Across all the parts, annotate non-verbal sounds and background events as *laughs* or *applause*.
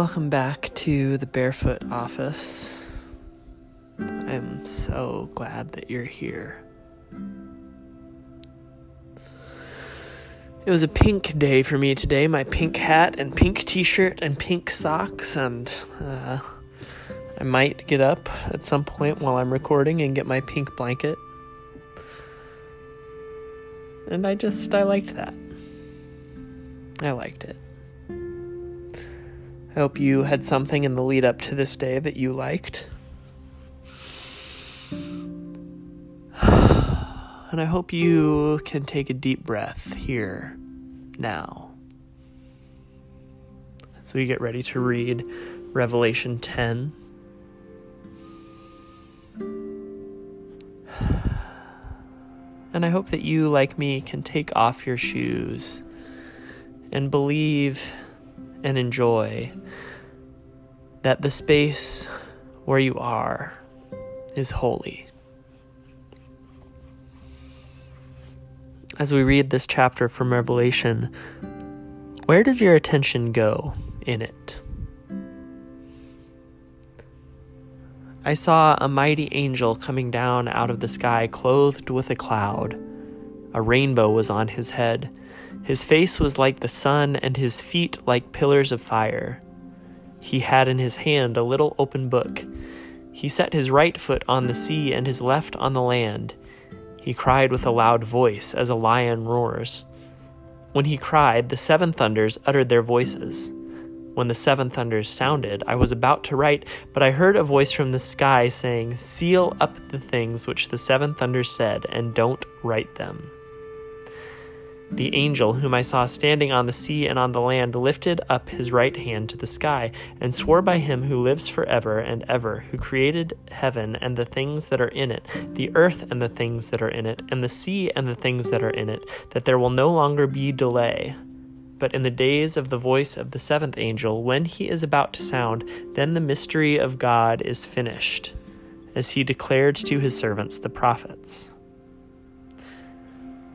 Welcome back to the Barefoot office. I'm so glad that you're here. It was a pink day for me today. My pink hat and pink t shirt and pink socks, and uh, I might get up at some point while I'm recording and get my pink blanket. And I just, I liked that. I liked it. I hope you had something in the lead up to this day that you liked. *sighs* And I hope you can take a deep breath here, now. So we get ready to read Revelation 10. *sighs* And I hope that you, like me, can take off your shoes and believe and enjoy that the space where you are is holy. As we read this chapter from Revelation, where does your attention go in it? I saw a mighty angel coming down out of the sky, clothed with a cloud. A rainbow was on his head. His face was like the sun, and his feet like pillars of fire. He had in his hand a little open book. He set his right foot on the sea and his left on the land. He cried with a loud voice, as a lion roars. When he cried, the seven thunders uttered their voices. When the seven thunders sounded, I was about to write, but I heard a voice from the sky saying, Seal up the things which the seven thunders said, and don't write them. The angel whom I saw standing on the sea and on the land lifted up his right hand to the sky, and swore by him who lives forever and ever, who created heaven and the things that are in it, the earth and the things that are in it, and the sea and the things that are in it, that there will no longer be delay. But in the days of the voice of the seventh angel, when he is about to sound, then the mystery of God is finished, as he declared to his servants the prophets.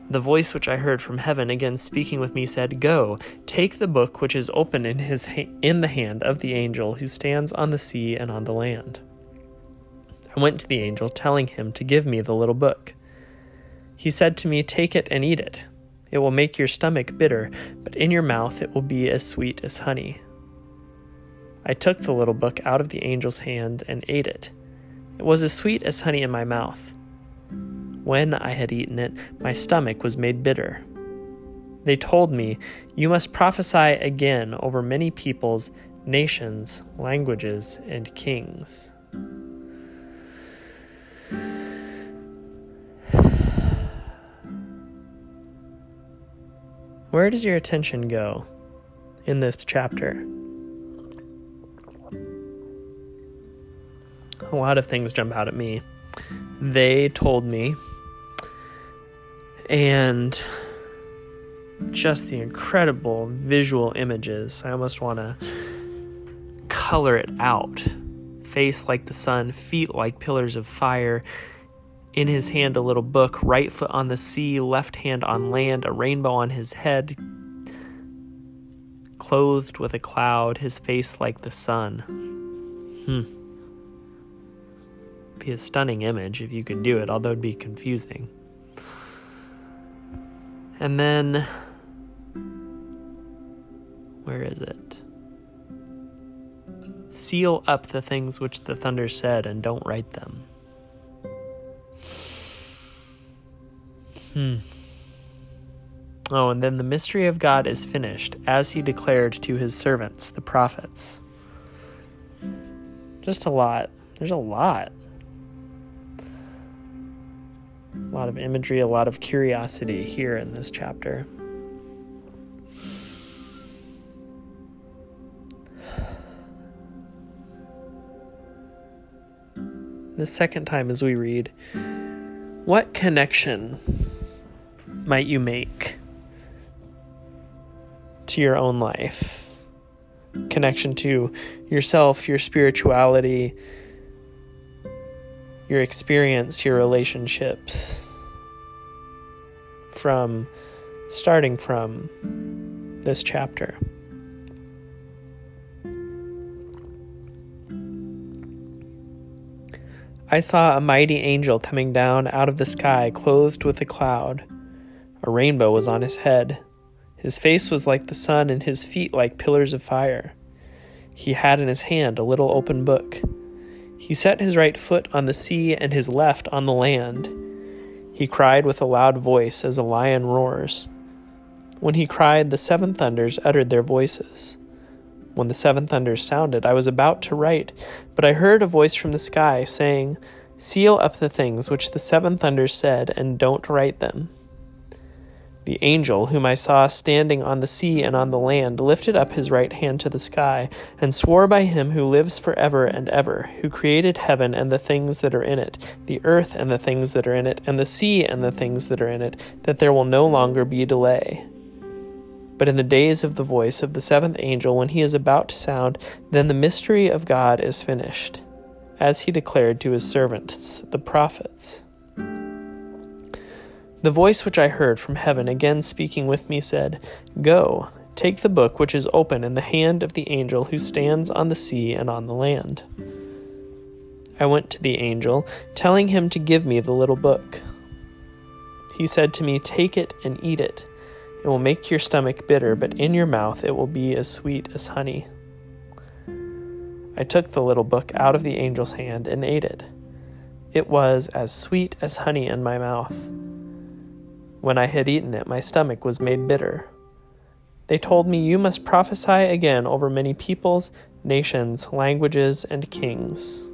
The voice which I heard from heaven again speaking with me said, Go, take the book which is open in his ha- in the hand of the angel who stands on the sea and on the land. I went to the angel, telling him to give me the little book. He said to me, Take it and eat it. It will make your stomach bitter, but in your mouth it will be as sweet as honey. I took the little book out of the angel's hand and ate it. It was as sweet as honey in my mouth. When I had eaten it, my stomach was made bitter. They told me, You must prophesy again over many peoples, nations, languages, and kings. Where does your attention go in this chapter? A lot of things jump out at me. They told me, and just the incredible visual images. I almost want to color it out. Face like the sun, feet like pillars of fire. In his hand, a little book, right foot on the sea, left hand on land, a rainbow on his head, clothed with a cloud, his face like the sun. Hmm. Be a stunning image if you could do it, although it'd be confusing. And then, where is it? Seal up the things which the thunder said and don't write them. Hmm. Oh, and then the mystery of God is finished, as he declared to his servants, the prophets. Just a lot. There's a lot. Lot of imagery, a lot of curiosity here in this chapter. The second time as we read, what connection might you make to your own life? Connection to yourself, your spirituality, your experience, your relationships. From starting from this chapter. I saw a mighty angel coming down out of the sky, clothed with a cloud. A rainbow was on his head. His face was like the sun, and his feet like pillars of fire. He had in his hand a little open book. He set his right foot on the sea and his left on the land. He cried with a loud voice as a lion roars. When he cried, the seven thunders uttered their voices. When the seven thunders sounded, I was about to write, but I heard a voice from the sky saying, Seal up the things which the seven thunders said, and don't write them. The angel, whom I saw standing on the sea and on the land, lifted up his right hand to the sky, and swore by him who lives for ever and ever, who created heaven and the things that are in it, the earth and the things that are in it, and the sea and the things that are in it, that there will no longer be delay. But in the days of the voice of the seventh angel, when he is about to sound, then the mystery of God is finished, as he declared to his servants, the prophets. The voice which I heard from heaven again speaking with me said, Go, take the book which is open in the hand of the angel who stands on the sea and on the land. I went to the angel, telling him to give me the little book. He said to me, Take it and eat it. It will make your stomach bitter, but in your mouth it will be as sweet as honey. I took the little book out of the angel's hand and ate it. It was as sweet as honey in my mouth. When I had eaten it, my stomach was made bitter. They told me, You must prophesy again over many peoples, nations, languages, and kings.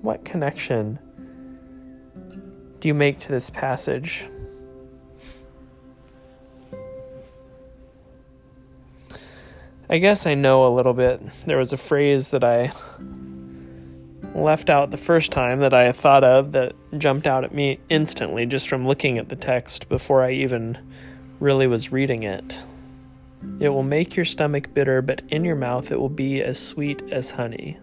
What connection do you make to this passage? I guess I know a little bit. There was a phrase that I left out the first time that I thought of that jumped out at me instantly just from looking at the text before I even really was reading it. It will make your stomach bitter, but in your mouth it will be as sweet as honey.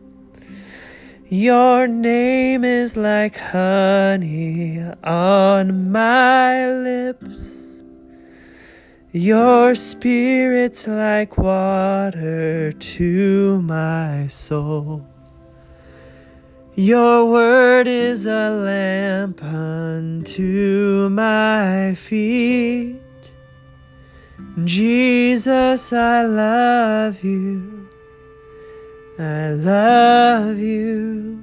Your name is like honey on my lips. Your spirit's like water to my soul. Your word is a lamp unto my feet. Jesus, I love you. I love you.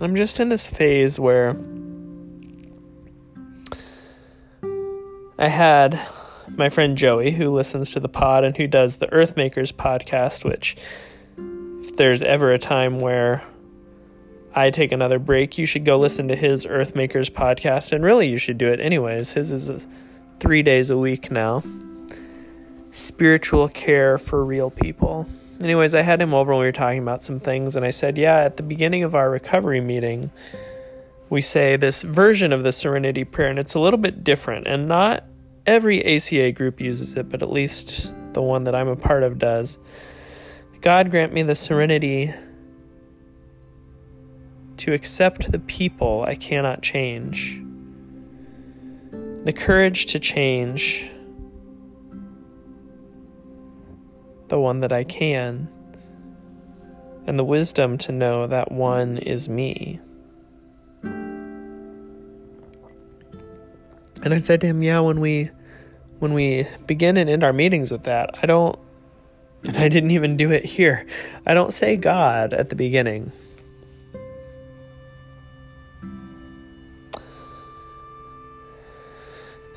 I'm just in this phase where I had my friend Joey, who listens to the pod and who does the Earthmakers podcast, which, if there's ever a time where I take another break, you should go listen to his Earthmakers podcast. And really, you should do it anyways. His is three days a week now. Spiritual care for real people. Anyways, I had him over when we were talking about some things, and I said, Yeah, at the beginning of our recovery meeting, we say this version of the serenity prayer, and it's a little bit different. And not every ACA group uses it, but at least the one that I'm a part of does. God grant me the serenity to accept the people I cannot change the courage to change the one that I can, and the wisdom to know that one is me. And I said to him, "Yeah, when we when we begin and end our meetings with that, I don't and *laughs* I didn't even do it here. I don't say God at the beginning.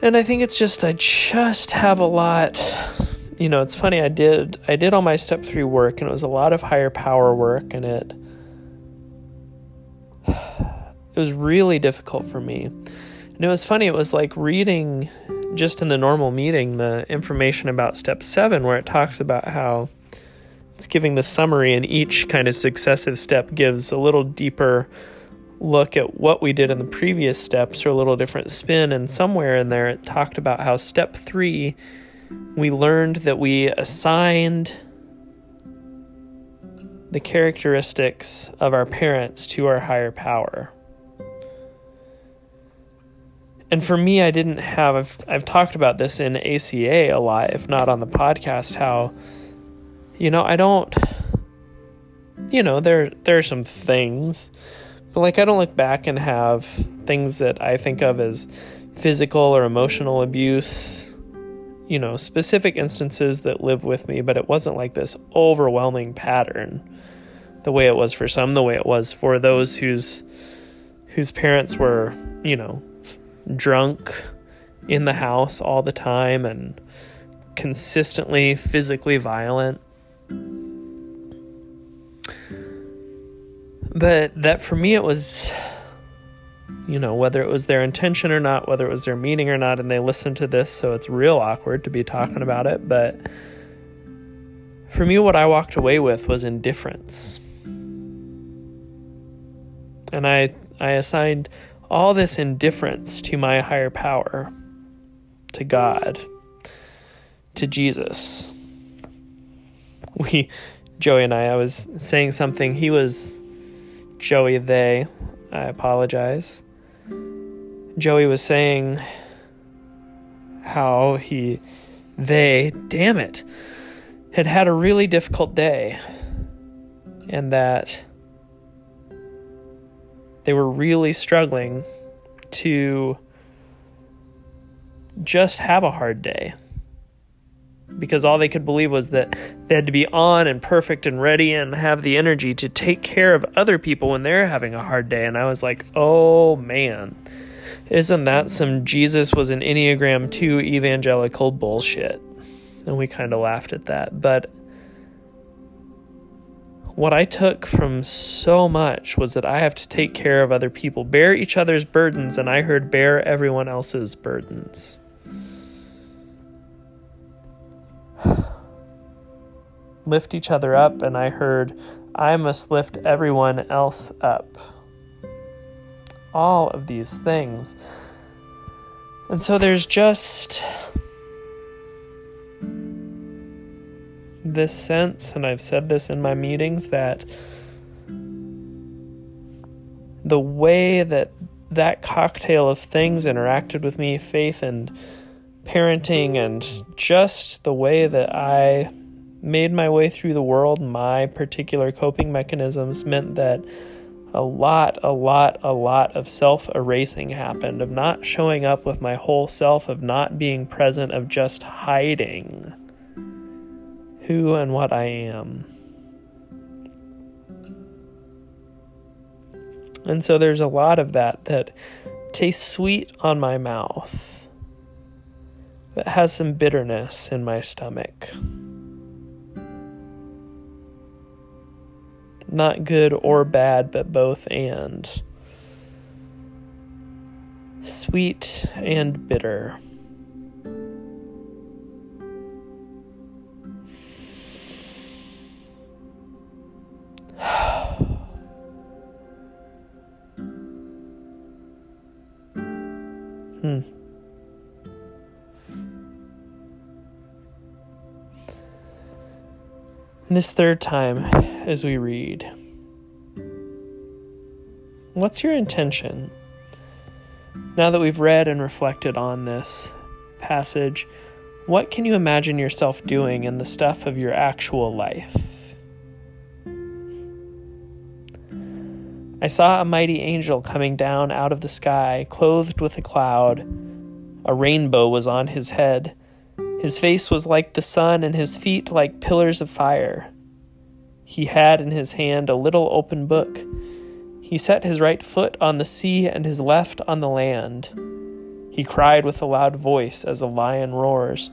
and I think it's just I just have a lot you know it's funny I did I did all my step 3 work and it was a lot of higher power work and it *sighs* it was really difficult for me and it was funny it was like reading just in the normal meeting the information about step 7 where it talks about how it's giving the summary and each kind of successive step gives a little deeper look at what we did in the previous steps or a little different spin. And somewhere in there, it talked about how step three, we learned that we assigned the characteristics of our parents to our higher power. And for me, I didn't have, I've, I've talked about this in ACA a lot, if not on the podcast, how, you know, I don't, you know, there, there are some things, but like I don't look back and have things that I think of as physical or emotional abuse, you know, specific instances that live with me, but it wasn't like this overwhelming pattern the way it was for some, the way it was for those whose whose parents were, you know, drunk in the house all the time and consistently physically violent. But that for me, it was, you know, whether it was their intention or not, whether it was their meaning or not, and they listened to this, so it's real awkward to be talking about it. But for me, what I walked away with was indifference. And I, I assigned all this indifference to my higher power, to God, to Jesus. We, Joey and I, I was saying something. He was Joey, they. I apologize. Joey was saying how he, they, damn it, had had a really difficult day. And that they were really struggling to just have a hard day because all they could believe was that they had to be on and perfect and ready and have the energy to take care of other people when they're having a hard day. And I was like, oh man, isn't that some Jesus was an Enneagram 2 evangelical bullshit? And we kind of laughed at that. But what I took from so much was that I have to take care of other people, bear each other's burdens, and I heard bear everyone else's burdens. *sighs* lift each other up, and I heard I must lift everyone else up. All of these things. And so there's just this sense, and I've said this in my meetings, that the way that that cocktail of things interacted with me faith and parenting, and just the way that I made my way through the world, my particular coping mechanisms meant that a lot, a lot, a lot of self erasing happened, of not showing up with my whole self, of not being present, of just hiding who and what I am. And so there's a lot of that that tastes sweet on my mouth, but has some bitterness in my stomach. Not good or bad, but both and. Sweet and bitter. *sighs* Hmm. This third time, as we read, what's your intention? Now that we've read and reflected on this passage, what can you imagine yourself doing in the stuff of your actual life? I saw a mighty angel coming down out of the sky, clothed with a cloud. A rainbow was on his head. His face was like the sun, and his feet like pillars of fire. He had in his hand a little open book. He set his right foot on the sea and his left on the land. He cried with a loud voice as a lion roars.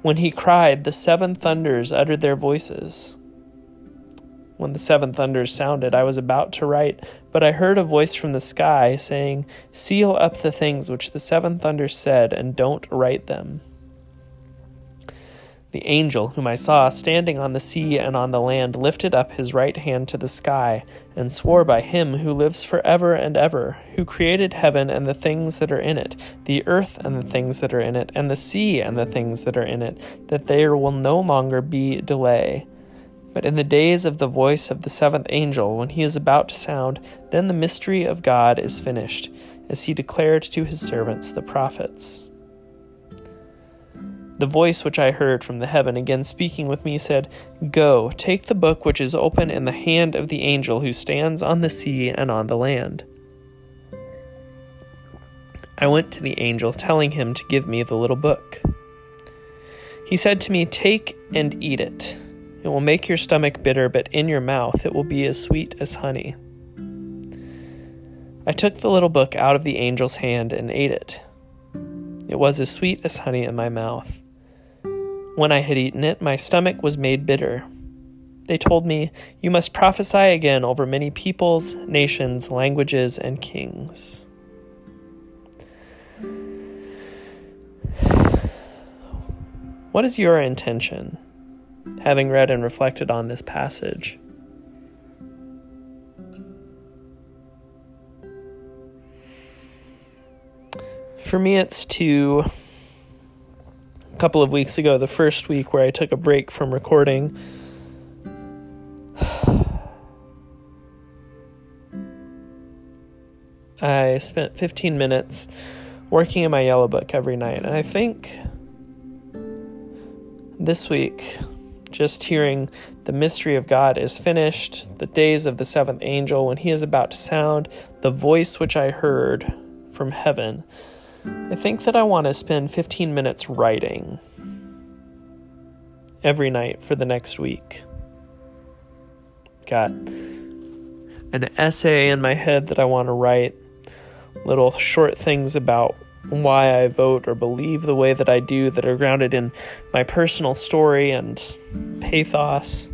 When he cried, the seven thunders uttered their voices. When the seven thunders sounded, I was about to write, but I heard a voice from the sky saying, Seal up the things which the seven thunders said, and don't write them. The angel whom I saw standing on the sea and on the land lifted up his right hand to the sky and swore by him who lives for ever and ever, who created heaven and the things that are in it, the earth and the things that are in it, and the sea and the things that are in it, that there will no longer be delay. But in the days of the voice of the seventh angel, when he is about to sound, then the mystery of God is finished, as he declared to his servants the prophets. The voice which I heard from the heaven again speaking with me said, Go, take the book which is open in the hand of the angel who stands on the sea and on the land. I went to the angel, telling him to give me the little book. He said to me, Take and eat it. It will make your stomach bitter, but in your mouth it will be as sweet as honey. I took the little book out of the angel's hand and ate it. It was as sweet as honey in my mouth. When I had eaten it, my stomach was made bitter. They told me, You must prophesy again over many peoples, nations, languages, and kings. What is your intention, having read and reflected on this passage? For me, it's to couple of weeks ago, the first week where I took a break from recording. *sighs* I spent 15 minutes working in my yellow book every night, and I think this week, just hearing the mystery of God is finished, the days of the seventh angel, when he is about to sound, the voice which I heard from heaven I think that I want to spend 15 minutes writing every night for the next week. Got an essay in my head that I want to write, little short things about why I vote or believe the way that I do that are grounded in my personal story and pathos.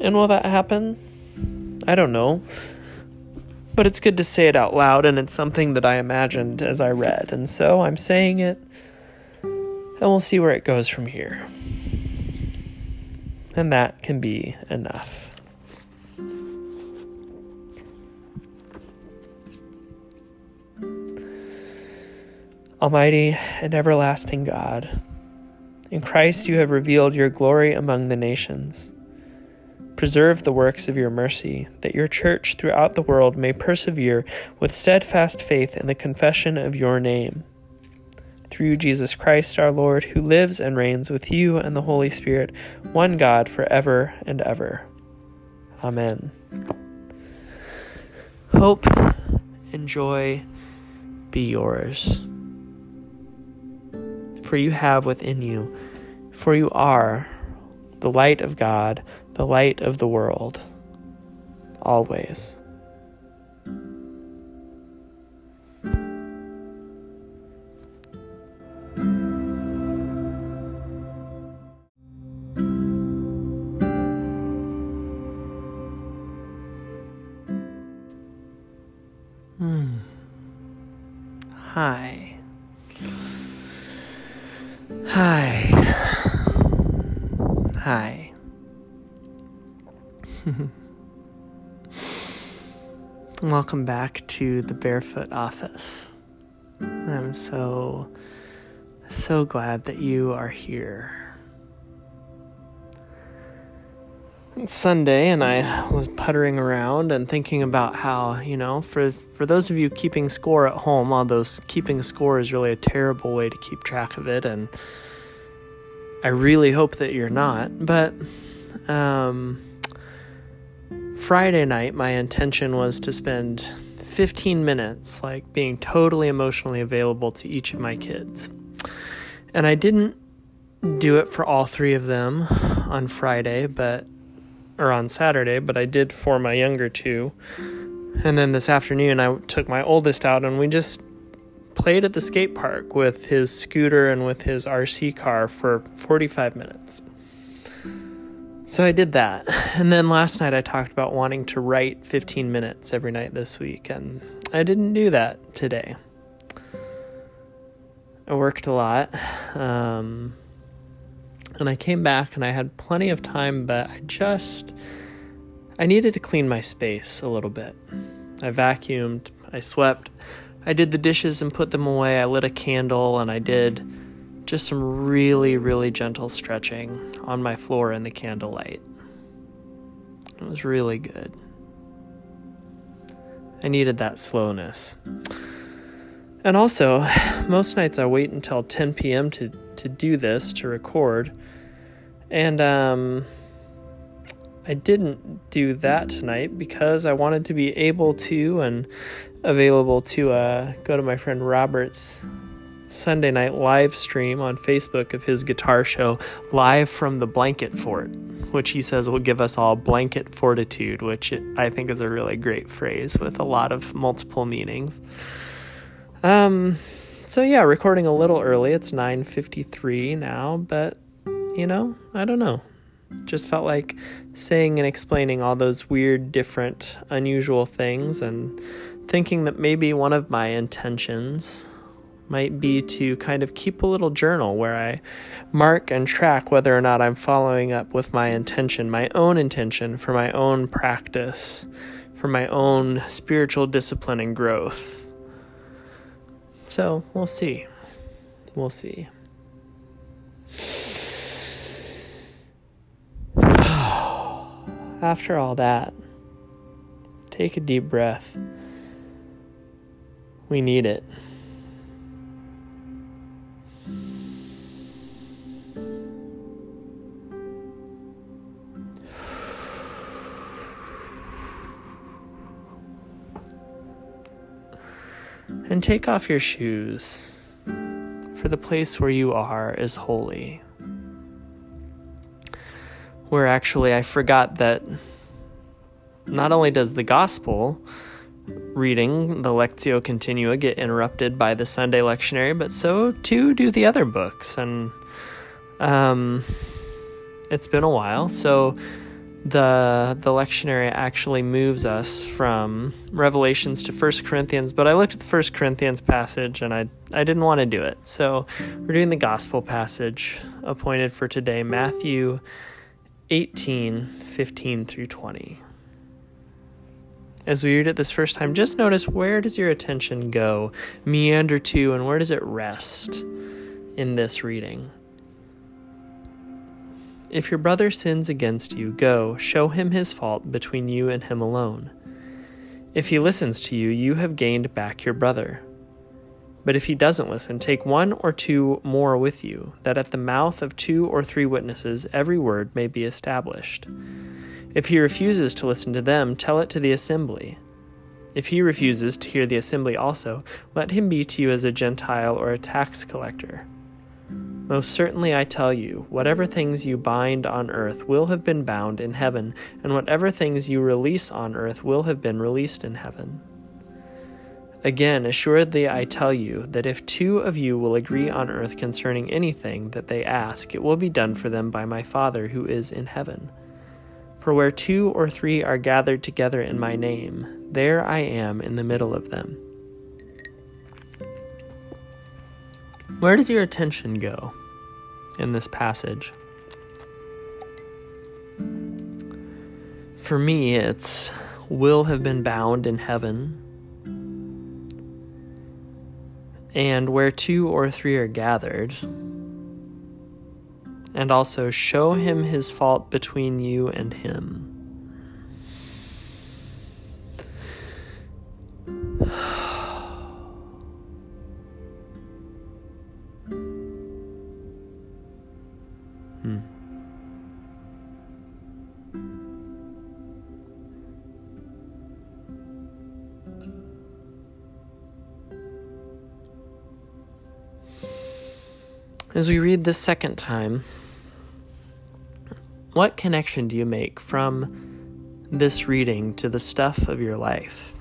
And will that happen? I don't know but it's good to say it out loud, and it's something that I imagined as I read, and so I'm saying it, and we'll see where it goes from here. And that can be enough. Almighty and everlasting God, in Christ you have revealed your glory among the nations. Preserve the works of your mercy, that your church throughout the world may persevere with steadfast faith in the confession of your name. Through Jesus Christ our Lord, who lives and reigns with you and the Holy Spirit, one God for ever and ever. Amen. Hope and joy be yours. For you have within you, for you are the light of God the light of the world, always. Hmm. Hi. Hi. Hi. Welcome back to the Barefoot Office. I'm so, so glad that you are here. It's Sunday, and I was puttering around and thinking about how, you know, for for those of you keeping score at home, although keeping score is really a terrible way to keep track of it, and I really hope that you're not. But um, Friday night, my intention was to spend 15 minutes, like being totally emotionally available to each of my kids. And I didn't do it for all three of them on Friday, but or on Saturday, but I did for my younger two. And then this afternoon, I took my oldest out and we just played at the skate park with his scooter and with his RC car for 45 minutes. So I did that. And then last night I talked about wanting to write 15 minutes every night this week, and I didn't do that today. I worked a lot. Um, and I came back and I had plenty of time, but I just I needed to clean my space a little bit. I vacuumed, I swept, I did the dishes and put them away. I lit a candle and I did just some really, really gentle stretching on my floor in the candlelight. It was really good. I needed that slowness. And also, most nights I wait until 10 p.m. to, to do this, to record. And um, I didn't do that tonight because I wanted to be able to and available to uh, go to my friend Robert's Sunday night live stream on Facebook of his guitar show live from the blanket fort, which he says will give us all blanket fortitude, which I think is a really great phrase with a lot of multiple meanings. Um, so yeah, recording a little early. It's 9:53 now, but you know, I don't know. Just felt like saying and explaining all those weird, different, unusual things and thinking that maybe one of my intentions might be to kind of keep a little journal where I mark and track whether or not I'm following up with my intention, my own intention for my own practice, for my own spiritual discipline and growth. So we'll see. We'll see. *sighs* After all that, take a deep breath. We need it. And take off your shoes, for the place where you are is holy where actually I forgot that not only does the gospel reading, the Lectio Continua, get interrupted by the Sunday lectionary, but so too do the other books. And um, it's been a while, so the the lectionary actually moves us from Revelations to First Corinthians. But I looked at the First Corinthians passage and I I didn't want to do it, so we're doing the gospel passage appointed for today, Matthew 18, 15 through 20. As we read it this first time, just notice where does your attention go, meander to, and where does it rest in this reading? If your brother sins against you, go, show him his fault between you and him alone. If he listens to you, you have gained back your brother. But if he doesn't listen, take one or two more with you, that at the mouth of two or three witnesses every word may be established. If he refuses to listen to them, tell it to the assembly. If he refuses to hear the assembly also, let him be to you as a Gentile or a tax collector. Most certainly I tell you, whatever things you bind on earth will have been bound in heaven, and whatever things you release on earth will have been released in heaven. Again, assuredly I tell you that if two of you will agree on earth concerning anything that they ask, it will be done for them by my Father who is in heaven. For where two or three are gathered together in my name, there I am in the middle of them. Where does your attention go in this passage? For me, it's will have been bound in heaven and where two or three are gathered. And also show him his fault between you and him. As we read this second time, what connection do you make from this reading to the stuff of your life?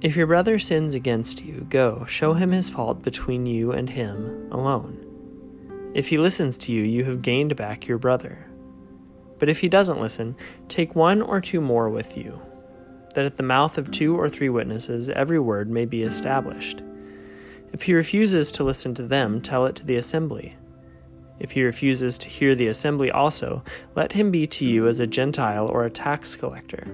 If your brother sins against you, go, show him his fault between you and him alone. If he listens to you, you have gained back your brother. But if he doesn't listen, take one or two more with you that at the mouth of two or three witnesses every word may be established. If he refuses to listen to them, tell it to the assembly. If he refuses to hear the assembly also, let him be to you as a Gentile or a tax collector.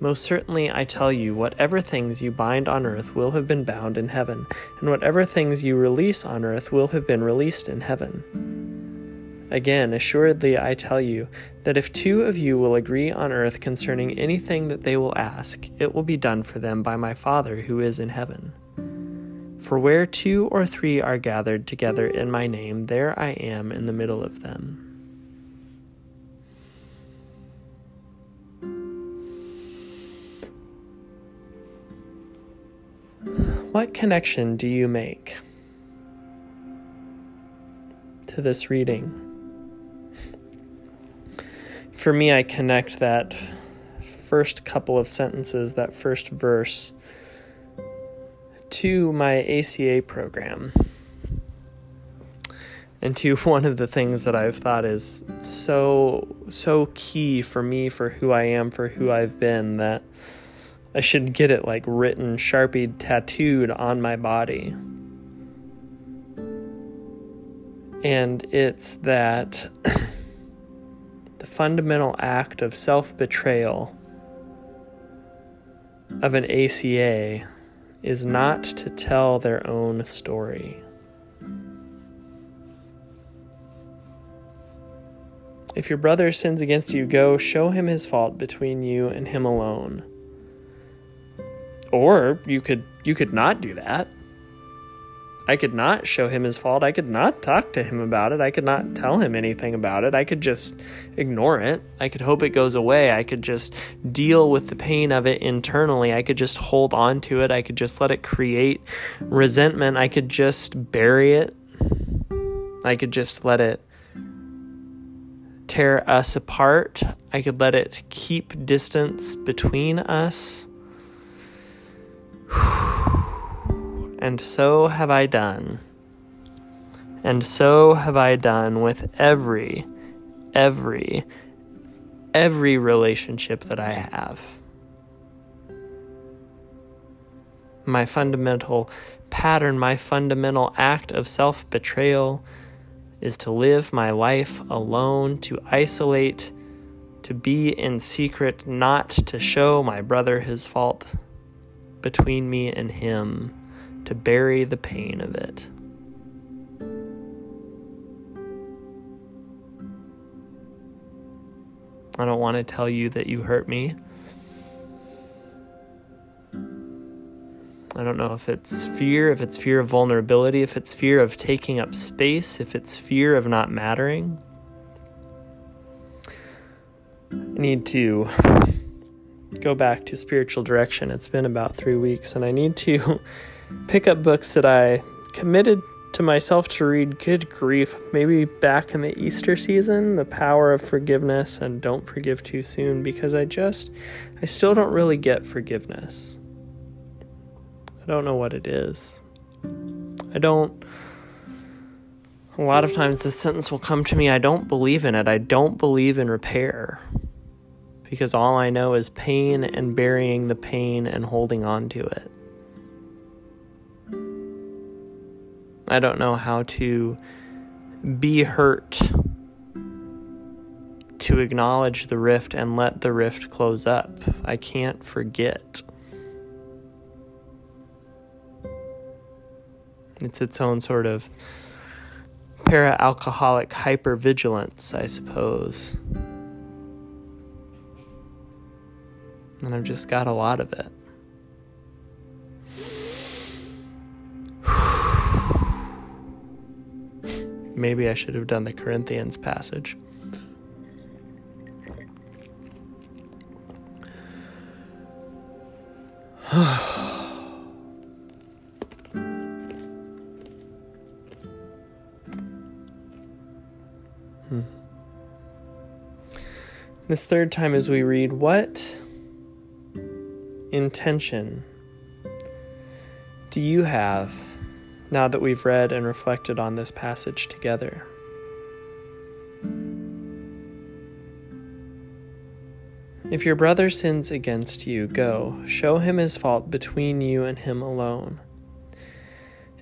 Most certainly I tell you, whatever things you bind on earth will have been bound in heaven, and whatever things you release on earth will have been released in heaven. Again, assuredly I tell you, that if two of you will agree on earth concerning anything that they will ask, it will be done for them by my Father who is in heaven. For where two or three are gathered together in my name, there I am in the middle of them. What connection do you make to this reading? For me, I connect that first couple of sentences, that first verse to my ACA program. And to *laughs* one of the things that I've thought is so so key for me for who I am for who I've been that I should get it like written sharpie tattooed on my body. And it's that fundamental act of self-betrayal of an ACA is not to tell their own story. If your brother sins against you, go show him his fault between you and him alone. Or you could you could not do that. I could not show him his fault. I could not talk to him about it. I could not tell him anything about it. I could just ignore it. I could hope it goes away. I could just deal with the pain of it internally. I could just hold on to it. I could just let it create resentment. I could just bury it. I could just let it tear us apart. I could let it keep distance between us. And so have I done. And so have I done with every, every, every relationship that I have. My fundamental pattern, my fundamental act of self betrayal is to live my life alone, to isolate, to be in secret, not to show my brother his fault between me and him to bury the pain of it. I don't want to tell you that you hurt me. I don't know if it's fear, if it's fear of vulnerability, if it's fear of taking up space, if it's fear of not mattering. I need to go back to spiritual direction. It's been about three weeks, and I need to *laughs* pick up books that I committed to myself to read. Good grief, maybe back in the Easter season, The Power of Forgiveness and Don't Forgive Too Soon, because I just, I still don't really get forgiveness. I don't know what it is. I don't. A lot of times this sentence will come to me I don't believe in it. I don't believe in repair. Because all I know is pain and burying the pain and holding on to it. I don't know how to be hurt to acknowledge the rift and let the rift close up. I can't forget. It's its own sort of para alcoholic hypervigilance, I suppose. And I've just got a lot of it. Maybe I should have done the Corinthians passage. *sighs* hmm. This third time, as we read, what intention do you have now that we've read and reflected on this passage together. If your brother sins against you, go, show him his fault between you and him alone.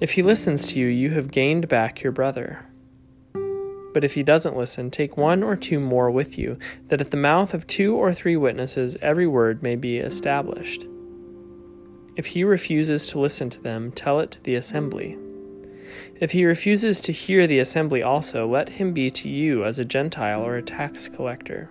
If he listens to you, you have gained back your brother. But if he doesn't listen, take one or two more with you, that at the mouth of two or three witnesses every word may be established. If he refuses to listen to them, tell it to the assembly. If he refuses to hear the assembly also, let him be to you as a Gentile or a tax collector.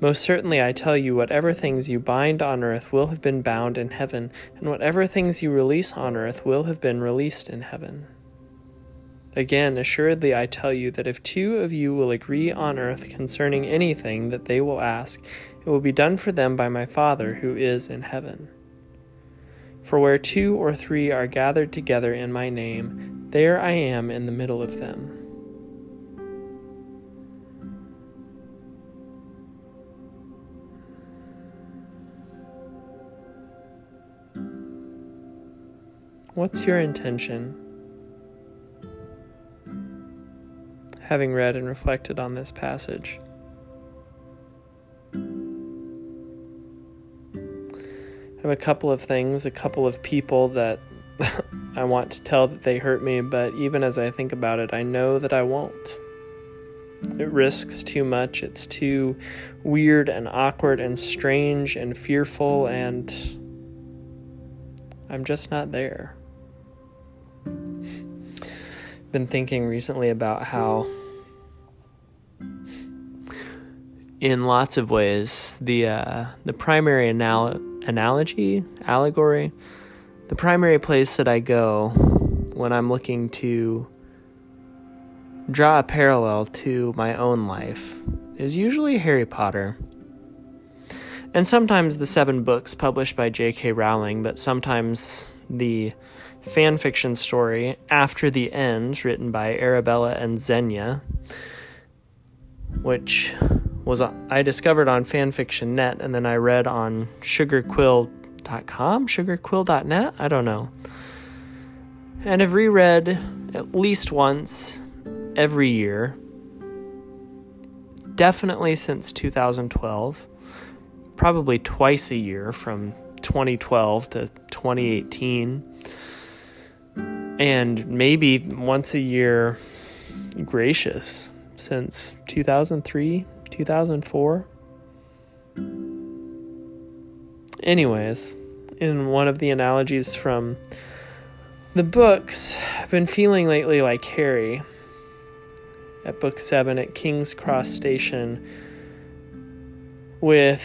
Most certainly I tell you, whatever things you bind on earth will have been bound in heaven, and whatever things you release on earth will have been released in heaven. Again, assuredly I tell you that if two of you will agree on earth concerning anything that they will ask, it will be done for them by my Father who is in heaven. For where two or three are gathered together in my name, there I am in the middle of them. What's your intention? having read and reflected on this passage. Have a couple of things, a couple of people that *laughs* I want to tell that they hurt me, but even as I think about it, I know that I won't. It risks too much. It's too weird and awkward and strange and fearful, and I'm just not there been thinking recently about how in lots of ways the uh, the primary anal- analogy allegory the primary place that I go when I'm looking to draw a parallel to my own life is usually Harry Potter. And sometimes the seven books published by J.K. Rowling, but sometimes the fan fiction story After the End, written by Arabella and Zsenya, which was uh, I discovered on fanfiction.net and then I read on sugarquill.com, sugarquill.net, I don't know. And have reread at least once every year. Definitely since 2012. Probably twice a year from 2012 to 2018 and maybe once a year gracious since 2003, 2004. Anyways, in one of the analogies from the books, I've been feeling lately like Harry at book 7 at King's Cross Station with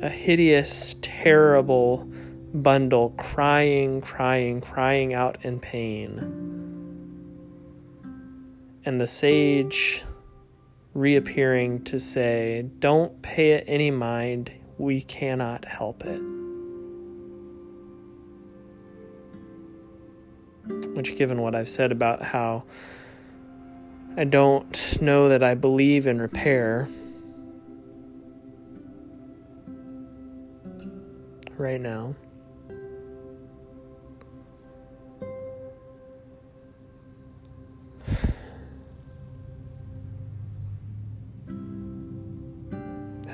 a hideous, terrible bundle crying, crying, crying out in pain. And the sage reappearing to say, Don't pay it any mind, we cannot help it. Which, given what I've said about how I don't know that I believe in repair right now.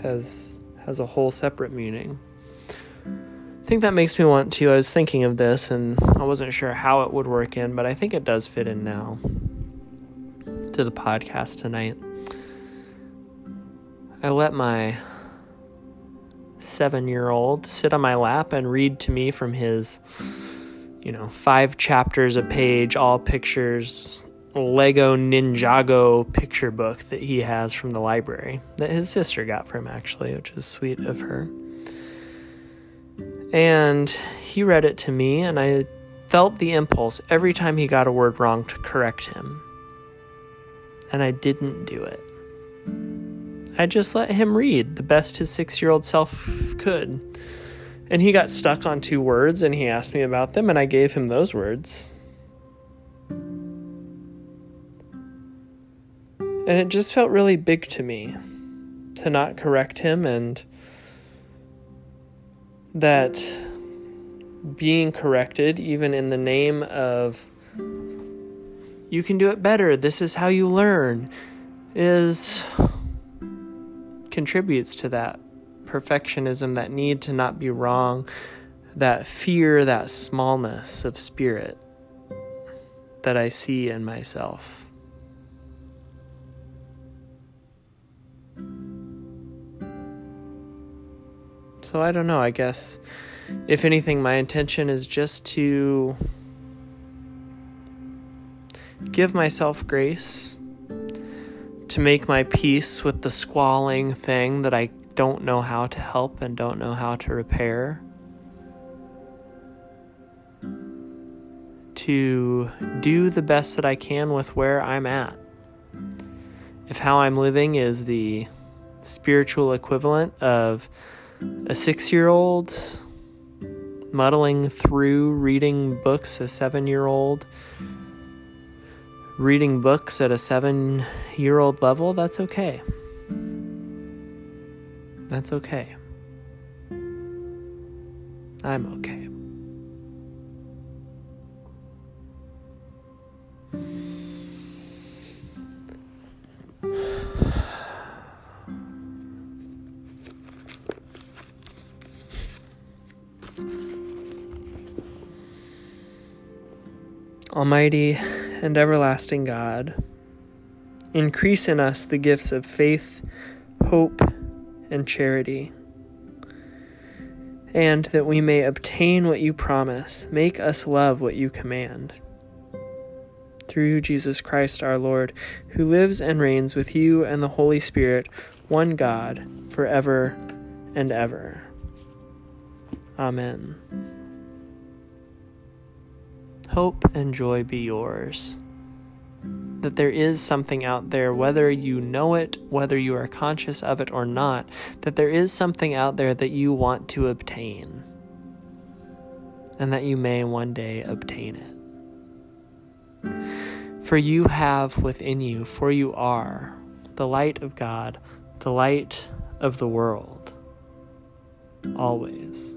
Has has a whole separate meaning. I think that makes me want to. I was thinking of this and I wasn't sure how it would work in, but I think it does fit in now to the podcast tonight. I let my seven year old sit on my lap and read to me from his, you know, five chapters a page, all pictures, Lego Ninjago picture book that he has from the library that his sister got for him, actually, which is sweet of her. And he read it to me, and I felt the impulse every time he got a word wrong to correct him. And I didn't do it. I just let him read the best his six year old self could. And he got stuck on two words and he asked me about them, and I gave him those words. And it just felt really big to me to not correct him and that being corrected, even in the name of you can do it better, this is how you learn, is contributes to that perfectionism, that need to not be wrong, that fear, that smallness of spirit that I see in myself. So I don't know, I guess if anything, my intention is just to give myself grace, to make my peace with the squalling thing that I don't know how to help and don't know how to repair. To do the best that I can with where I'm at. If how I'm living is the spiritual equivalent of a six year old muddling through reading books a seven year old, reading books at a seven year old level, that's okay. That's okay. I'm okay. Almighty and everlasting God, increase in us the gifts of faith, hope, and charity, and that we may obtain what you promise, make us love what you command. Through Jesus Christ our Lord, who lives and reigns with you and the Holy Spirit, one God, forever and ever. Amen. Hope and joy be yours. That there is something out there, whether you know it, whether you are conscious of it or not, that there is something out there that you want to obtain, and that you may one day obtain it. For you have within you, for you are, the light of God, the light of the world, always.